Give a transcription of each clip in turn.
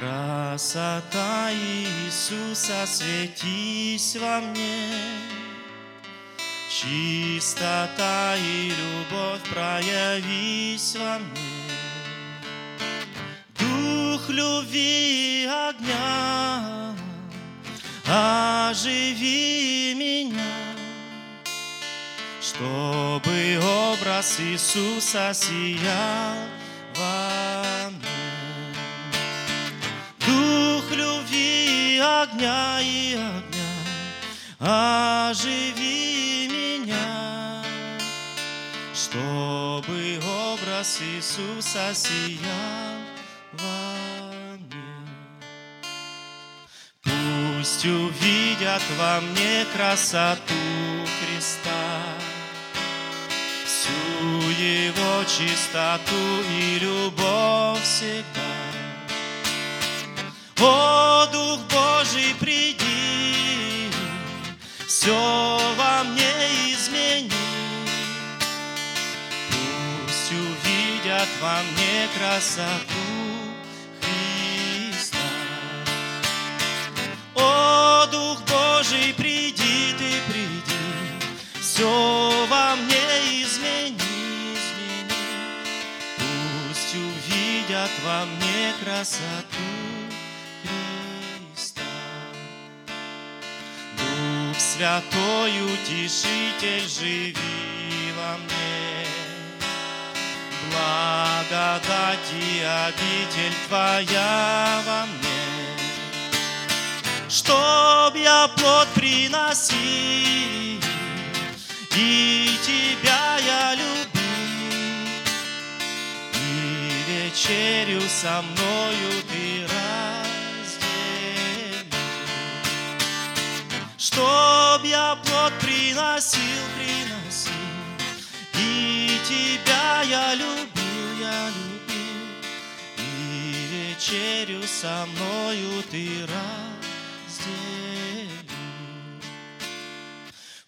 Красота Иисуса, светись во мне, Чистота и любовь проявись во мне. Дух любви и огня, оживи меня, Чтобы образ Иисуса сиял во огня и огня, оживи меня, Чтобы образ Иисуса сиял во мне. Пусть увидят во мне красоту Христа, всю Его чистоту и любовь всегда. Божий, приди, все во мне измени. Пусть увидят во мне красоту Христа. О, Дух Божий, приди, ты приди, все во мне измени, измени. Пусть увидят во мне красоту Святой, Утешитель, живи во мне. Благодать и обитель Твоя во мне. Чтоб я плод приносил, и Тебя я любил, и вечерю со мною Ты Чтоб я плод приносил, приносил, и Тебя я любил, я любил, и вечерю со мною Ты разделил.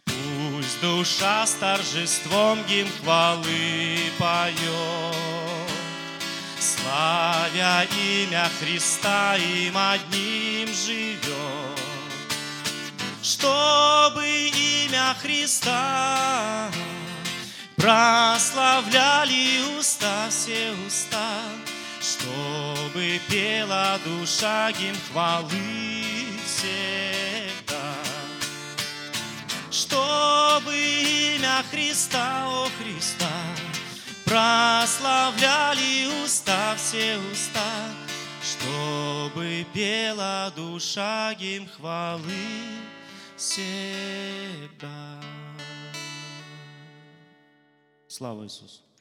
Пусть душа с торжеством гимн хвалы поет, Славя имя Христа, им одним живет. Чтобы имя Христа прославляли уста, все уста, Чтобы пела душа гимн хвалы всегда. Чтобы имя Христа, о Христа, прославляли уста, все уста, Чтобы пела душа гимн хвалы всегда. Слава Иисусу!